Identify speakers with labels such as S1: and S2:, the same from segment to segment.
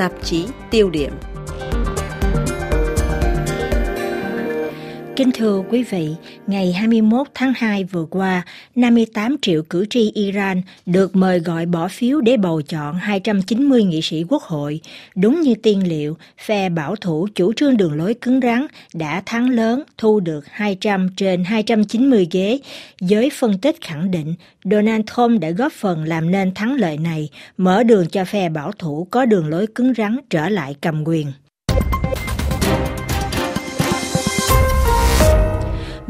S1: tạp chí tiêu điểm.
S2: Kính thưa quý vị, ngày 21 tháng 2 vừa qua, 58 triệu cử tri Iran được mời gọi bỏ phiếu để bầu chọn 290 nghị sĩ quốc hội. Đúng như tiên liệu, phe bảo thủ chủ trương đường lối cứng rắn đã thắng lớn thu được 200 trên 290 ghế. Giới phân tích khẳng định Donald Trump đã góp phần làm nên thắng lợi này, mở đường cho phe bảo thủ có đường lối cứng rắn trở lại cầm quyền.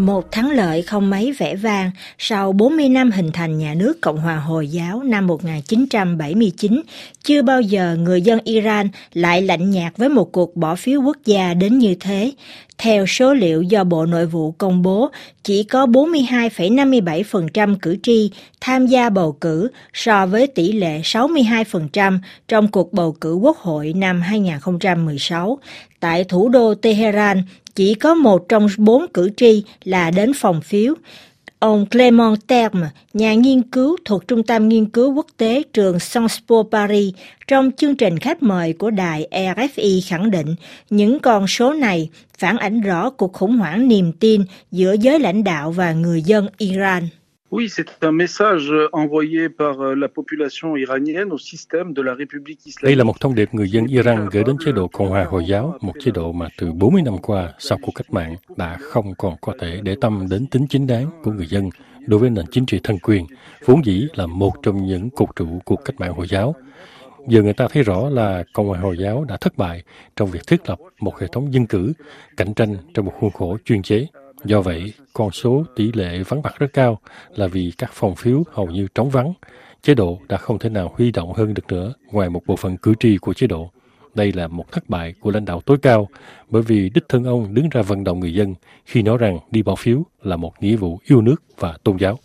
S2: Một thắng lợi không mấy vẻ vang sau 40 năm hình thành nhà nước Cộng hòa Hồi giáo năm 1979, chưa bao giờ người dân Iran lại lạnh nhạt với một cuộc bỏ phiếu quốc gia đến như thế. Theo số liệu do Bộ Nội vụ công bố, chỉ có 42,57% cử tri tham gia bầu cử so với tỷ lệ 62% trong cuộc bầu cử quốc hội năm 2016. Tại thủ đô Tehran, chỉ có một trong bốn cử tri là đến phòng phiếu. Ông Clement Terme, nhà nghiên cứu thuộc Trung tâm Nghiên cứu Quốc tế trường Sciences Po Paris, trong chương trình khách mời của đài RFI khẳng định những con số này phản ánh rõ cuộc khủng hoảng niềm tin giữa giới lãnh đạo và người dân Iran.
S3: Oui, c'est un message envoyé par euh, la population iranienne au système de la République islamique.
S4: Đây là một thông điệp người dân Iran gửi đến chế độ Cộng hòa Hồi giáo, một chế độ mà từ 40 năm qua sau cuộc cách mạng đã không còn có thể để tâm đến tính chính đáng của người dân đối với nền chính trị thân quyền, vốn dĩ là một trong những cột trụ cuộc cách mạng Hồi giáo. Giờ người ta thấy rõ là Cộng hòa Hồi giáo đã thất bại trong việc thiết lập một hệ thống dân cử, cạnh tranh trong một khuôn khổ chuyên chế. Do vậy, con số tỷ lệ vắng mặt rất cao là vì các phòng phiếu hầu như trống vắng. Chế độ đã không thể nào huy động hơn được nữa ngoài một bộ phận cử tri của chế độ. Đây là một thất bại của lãnh đạo tối cao, bởi vì đích thân ông đứng ra vận động người dân khi nói rằng đi bỏ phiếu là một nghĩa vụ yêu nước và tôn giáo.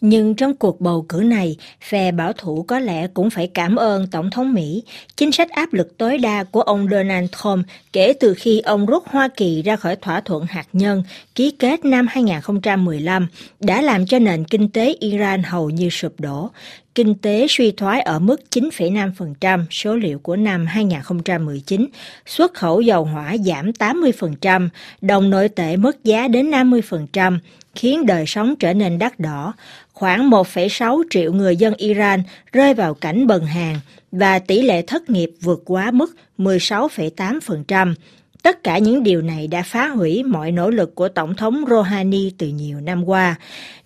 S2: Nhưng trong cuộc bầu cử này, phe bảo thủ có lẽ cũng phải cảm ơn Tổng thống Mỹ. Chính sách áp lực tối đa của ông Donald Trump kể từ khi ông rút Hoa Kỳ ra khỏi thỏa thuận hạt nhân ký kết năm 2015 đã làm cho nền kinh tế Iran hầu như sụp đổ. Kinh tế suy thoái ở mức 9,5% số liệu của năm 2019, xuất khẩu dầu hỏa giảm 80%, đồng nội tệ mất giá đến 50%, khiến đời sống trở nên đắt đỏ. Khoảng 1,6 triệu người dân Iran rơi vào cảnh bần hàng và tỷ lệ thất nghiệp vượt quá mức 16,8%. Tất cả những điều này đã phá hủy mọi nỗ lực của Tổng thống Rouhani từ nhiều năm qua.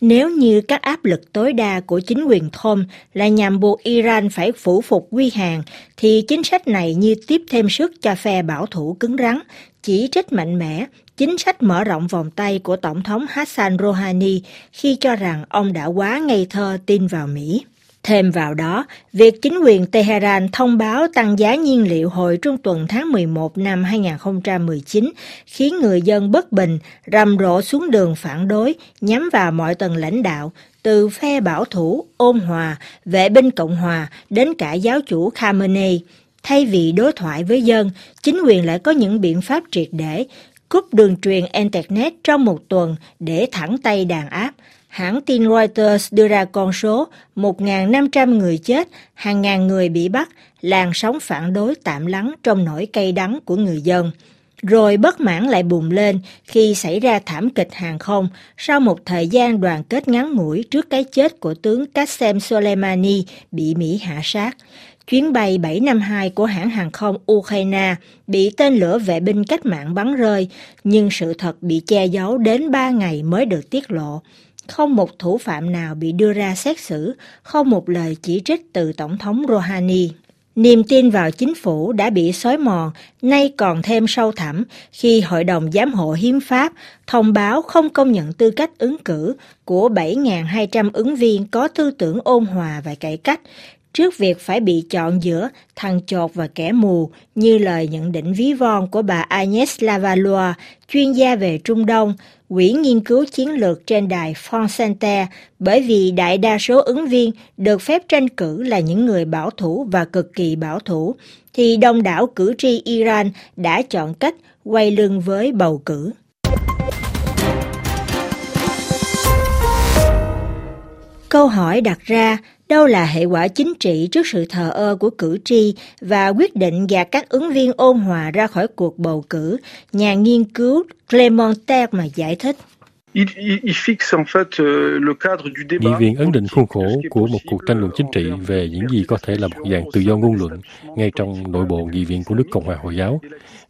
S2: Nếu như các áp lực tối đa của chính quyền Thom là nhằm buộc Iran phải phủ phục quy hàng, thì chính sách này như tiếp thêm sức cho phe bảo thủ cứng rắn, chỉ trích mạnh mẽ chính sách mở rộng vòng tay của Tổng thống Hassan Rouhani khi cho rằng ông đã quá ngây thơ tin vào Mỹ. Thêm vào đó, việc chính quyền Tehran thông báo tăng giá nhiên liệu hồi trung tuần tháng 11 năm 2019 khiến người dân bất bình, rầm rộ xuống đường phản đối, nhắm vào mọi tầng lãnh đạo, từ phe bảo thủ, ôn hòa, vệ binh Cộng hòa đến cả giáo chủ Khamenei. Thay vì đối thoại với dân, chính quyền lại có những biện pháp triệt để, cúp đường truyền Internet trong một tuần để thẳng tay đàn áp. Hãng tin Reuters đưa ra con số 1.500 người chết, hàng ngàn người bị bắt, làn sóng phản đối tạm lắng trong nỗi cay đắng của người dân. Rồi bất mãn lại bùng lên khi xảy ra thảm kịch hàng không sau một thời gian đoàn kết ngắn ngủi trước cái chết của tướng Qasem Soleimani bị Mỹ hạ sát. Chuyến bay 752 của hãng hàng không Ukraine bị tên lửa vệ binh cách mạng bắn rơi, nhưng sự thật bị che giấu đến 3 ngày mới được tiết lộ. Không một thủ phạm nào bị đưa ra xét xử, không một lời chỉ trích từ Tổng thống Rouhani. Niềm tin vào chính phủ đã bị xói mòn, nay còn thêm sâu thẳm khi Hội đồng Giám hộ Hiến pháp thông báo không công nhận tư cách ứng cử của 7.200 ứng viên có tư tưởng ôn hòa và cải cách, trước việc phải bị chọn giữa thằng chột và kẻ mù, như lời nhận định ví von của bà Agnes Lavalois, chuyên gia về Trung Đông, quỹ nghiên cứu chiến lược trên đài France bởi vì đại đa số ứng viên được phép tranh cử là những người bảo thủ và cực kỳ bảo thủ, thì đông đảo cử tri Iran đã chọn cách quay lưng với bầu cử. Câu hỏi đặt ra, đâu là hệ quả chính trị trước sự thờ ơ của cử tri và quyết định gạt các ứng viên ôn hòa ra khỏi cuộc bầu cử, nhà nghiên cứu Clement mà giải thích.
S3: Euh.
S4: Nghị viện ấn định khuôn khổ của một cuộc tranh luận chính trị về những gì có thể là một dạng tự do ngôn luận ngay trong nội bộ nghị viện của nước Cộng hòa Hồi giáo.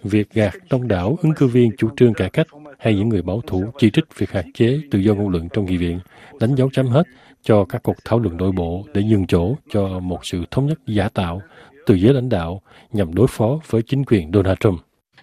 S4: Việc gạt đông đảo ứng cử viên chủ trương cải cách hay những người bảo thủ chỉ trích việc hạn chế tự do ngôn luận trong nghị viện đánh dấu chấm hết cho các cuộc thảo luận nội bộ để nhường chỗ cho một sự thống nhất giả tạo từ giới lãnh đạo nhằm đối phó với chính quyền Donald Trump.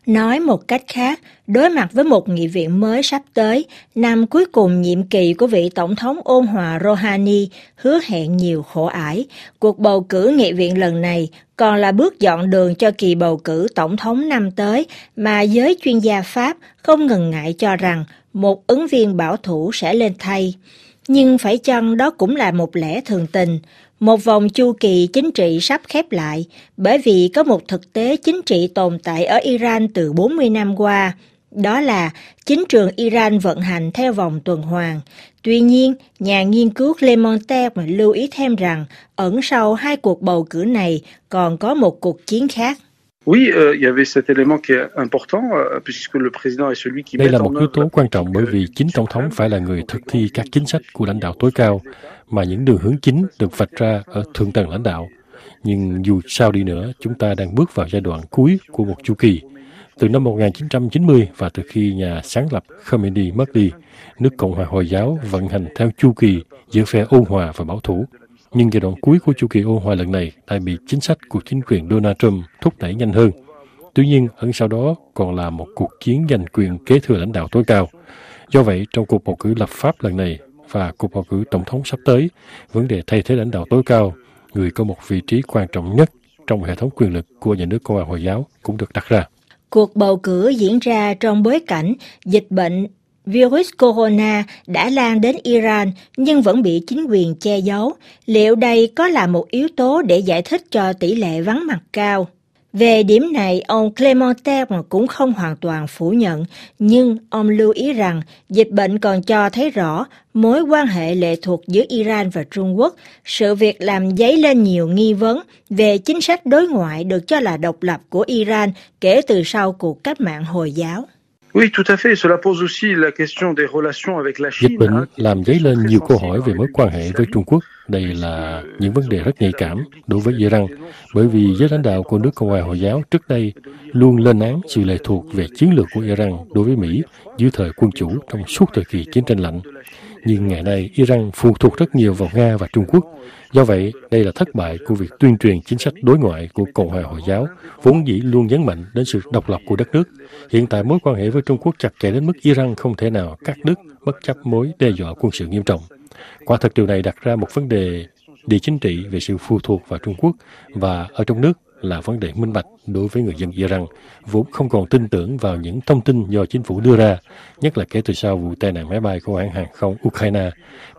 S2: Nói một cách khác, đối mặt với một nghị viện mới sắp tới, năm cuối cùng nhiệm kỳ của vị Tổng thống ôn hòa Rouhani hứa hẹn nhiều khổ ải. Cuộc bầu cử nghị viện lần này còn là bước dọn đường cho kỳ bầu cử Tổng thống năm tới mà giới chuyên gia Pháp không ngần ngại cho rằng một ứng viên bảo thủ sẽ lên thay. Nhưng phải chăng đó cũng là một lẽ thường tình, một vòng chu kỳ chính trị sắp khép lại bởi vì có một thực tế chính trị tồn tại ở Iran từ 40 năm qua, đó là chính trường Iran vận hành theo vòng tuần hoàn. Tuy nhiên, nhà nghiên cứu Clemente lưu ý thêm rằng ẩn sau hai cuộc bầu cử này còn có một cuộc chiến khác.
S3: Oui, euh, il y avait cet élément qui est important euh, puisque le président est celui qui
S4: Đây là một yếu tố quan trọng bởi vì chính tổng thống phải là người thực thi các chính sách của lãnh đạo tối cao mà những đường hướng chính được vạch ra ở thượng tầng lãnh đạo. Nhưng dù sao đi nữa, chúng ta đang bước vào giai đoạn cuối của một chu kỳ. Từ năm 1990 và từ khi nhà sáng lập Khomeini mất đi, nước Cộng hòa Hồi giáo vận hành theo chu kỳ giữa phe ôn hòa và bảo thủ. Nhưng giai đoạn cuối của chu kỳ ôn hòa lần này lại bị chính sách của chính quyền Donald Trump thúc đẩy nhanh hơn. Tuy nhiên, ẩn sau đó còn là một cuộc chiến giành quyền kế thừa lãnh đạo tối cao. Do vậy, trong cuộc bầu cử lập pháp lần này, và cuộc bầu cử tổng thống sắp tới, vấn đề thay thế lãnh đạo tối cao, người có một vị trí quan trọng nhất trong hệ thống quyền lực của nhà nước Cộng hòa Hồi giáo cũng được đặt ra.
S2: Cuộc bầu cử diễn ra trong bối cảnh dịch bệnh virus corona đã lan đến Iran nhưng vẫn bị chính quyền che giấu. Liệu đây có là một yếu tố để giải thích cho tỷ lệ vắng mặt cao? Về điểm này, ông Clemente cũng không hoàn toàn phủ nhận, nhưng ông lưu ý rằng dịch bệnh còn cho thấy rõ mối quan hệ lệ thuộc giữa Iran và Trung Quốc, sự việc làm dấy lên nhiều nghi vấn về chính sách đối ngoại được cho là độc lập của Iran kể từ sau cuộc cách mạng Hồi giáo.
S3: Oui, tout à fait. Cela pose aussi la question des relations avec la Chine.
S4: Dịch bệnh làm dấy lên nhiều câu hỏi về mối quan hệ với Trung Quốc. Đây là những vấn đề rất nhạy cảm đối với Iran, bởi vì giới lãnh đạo của nước Cộng hòa Hồi giáo trước đây luôn lên án sự lệ thuộc về chiến lược của Iran đối với Mỹ dưới thời quân chủ trong suốt thời kỳ chiến tranh lạnh. Nhưng ngày nay, Iran phụ thuộc rất nhiều vào Nga và Trung Quốc. Do vậy, đây là thất bại của việc tuyên truyền chính sách đối ngoại của Cộng hòa Hồi giáo, vốn dĩ luôn nhấn mạnh đến sự độc lập của đất nước. Hiện tại mối quan hệ với Trung Quốc chặt chẽ đến mức Iran không thể nào cắt đứt bất chấp mối đe dọa quân sự nghiêm trọng. Quả thật điều này đặt ra một vấn đề địa chính trị về sự phụ thuộc vào Trung Quốc và ở trong nước là vấn đề minh bạch đối với người dân Iran, vốn không còn tin tưởng vào những thông tin do chính phủ đưa ra, nhất là kể từ sau vụ tai nạn máy bay của hãng hàng không Ukraine,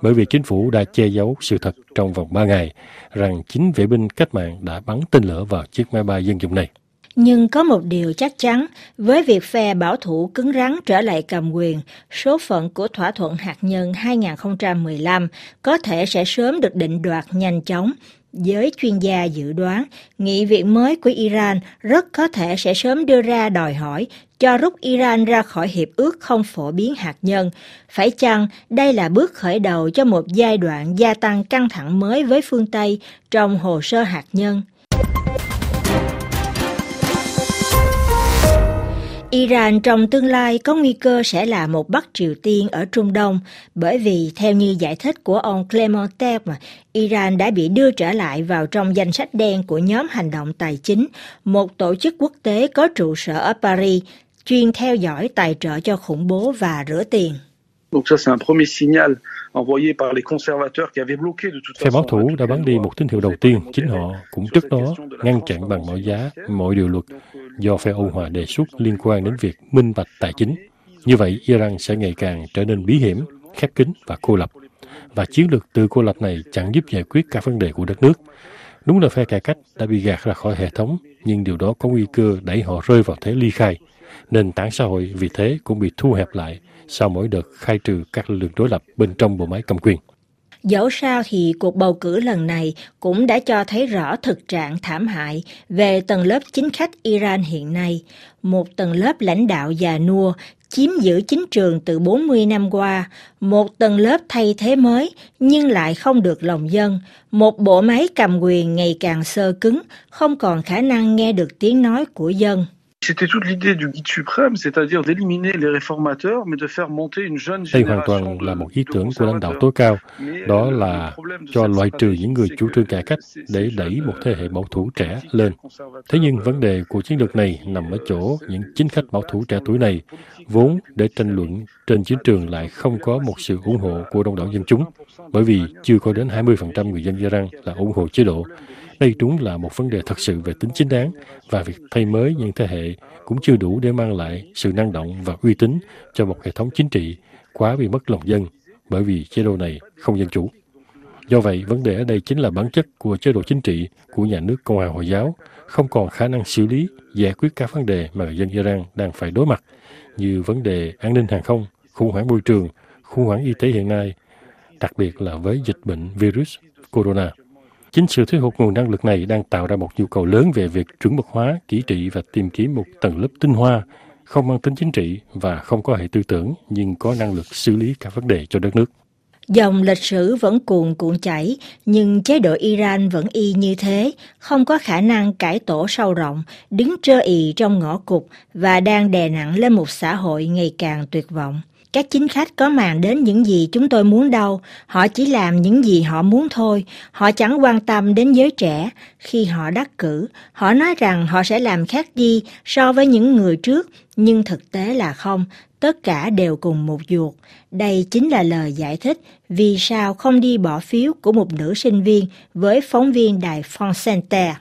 S4: bởi vì chính phủ đã che giấu sự thật trong vòng 3 ngày rằng chính vệ binh cách mạng đã bắn tên lửa vào chiếc máy bay dân dụng này.
S2: Nhưng có một điều chắc chắn, với việc phe bảo thủ cứng rắn trở lại cầm quyền, số phận của thỏa thuận hạt nhân 2015 có thể sẽ sớm được định đoạt nhanh chóng. Giới chuyên gia dự đoán, nghị viện mới của Iran rất có thể sẽ sớm đưa ra đòi hỏi cho rút Iran ra khỏi hiệp ước không phổ biến hạt nhân. Phải chăng đây là bước khởi đầu cho một giai đoạn gia tăng căng thẳng mới với phương Tây trong hồ sơ hạt nhân? Iran trong tương lai có nguy cơ sẽ là một Bắc Triều Tiên ở Trung Đông bởi vì theo như giải thích của ông Clemente mà Iran đã bị đưa trở lại vào trong danh sách đen của nhóm hành động tài chính, một tổ chức quốc tế có trụ sở ở Paris, chuyên theo dõi tài trợ cho khủng bố và rửa tiền.
S3: Donc ça c'est un premier signal
S4: Phe bảo thủ đã bắn đi một tín hiệu đầu tiên, chính họ cũng trước đó ngăn chặn bằng mọi giá mọi điều luật do phe Ôn Hòa đề xuất liên quan đến việc minh bạch tài chính. Như vậy, Iran sẽ ngày càng trở nên bí hiểm, khép kín và cô lập. Và chiến lược từ cô lập này chẳng giúp giải quyết các vấn đề của đất nước. Đúng là phe cải cách đã bị gạt ra khỏi hệ thống, nhưng điều đó có nguy cơ đẩy họ rơi vào thế ly khai. Nền tảng xã hội vì thế cũng bị thu hẹp lại sau mỗi đợt khai trừ các lực lượng đối lập bên trong bộ máy cầm quyền.
S2: Dẫu sao thì cuộc bầu cử lần này cũng đã cho thấy rõ thực trạng thảm hại về tầng lớp chính khách Iran hiện nay, một tầng lớp lãnh đạo già nua chiếm giữ chính trường từ 40 năm qua, một tầng lớp thay thế mới nhưng lại không được lòng dân, một bộ máy cầm quyền ngày càng sơ cứng, không còn khả năng nghe được tiếng nói của dân.
S3: C'était toute l'idée du guide suprême, c'est-à-dire d'éliminer les réformateurs, mais de faire monter une jeune
S4: Đây hoàn toàn là một ý tưởng của lãnh đạo tối cao, đó là cho loại trừ những người chủ trương cải cách để đẩy một thế hệ bảo thủ trẻ lên. Thế nhưng vấn đề của chiến lược này nằm ở chỗ những chính khách bảo thủ trẻ tuổi này, vốn để tranh luận trên chiến trường lại không có một sự ủng hộ của đông đảo dân chúng, bởi vì chưa có đến 20% người dân Iran là ủng hộ chế độ đây đúng là một vấn đề thật sự về tính chính đáng và việc thay mới những thế hệ cũng chưa đủ để mang lại sự năng động và uy tín cho một hệ thống chính trị quá bị mất lòng dân bởi vì chế độ này không dân chủ. Do vậy, vấn đề ở đây chính là bản chất của chế độ chính trị của nhà nước Cộng hòa Hồi giáo không còn khả năng xử lý, giải quyết các vấn đề mà người dân Iran đang phải đối mặt, như vấn đề an ninh hàng không, khủng hoảng môi trường, khủng hoảng y tế hiện nay, đặc biệt là với dịch bệnh virus corona. Chính sự thiếu hụt nguồn năng lực này đang tạo ra một nhu cầu lớn về việc chuẩn mực hóa, kỹ trị và tìm kiếm một tầng lớp tinh hoa, không mang tính chính trị và không có hệ tư tưởng nhưng có năng lực xử lý các vấn đề cho đất nước.
S2: Dòng lịch sử vẫn cuồn cuộn chảy, nhưng chế độ Iran vẫn y như thế, không có khả năng cải tổ sâu rộng, đứng trơ ì trong ngõ cụt và đang đè nặng lên một xã hội ngày càng tuyệt vọng. Các chính khách có màng đến những gì chúng tôi muốn đâu, họ chỉ làm những gì họ muốn thôi, họ chẳng quan tâm đến giới trẻ. Khi họ đắc cử, họ nói rằng họ sẽ làm khác đi so với những người trước, nhưng thực tế là không, tất cả đều cùng một ruột. Đây chính là lời giải thích vì sao không đi bỏ phiếu của một nữ sinh viên với phóng viên đài Fonsenter.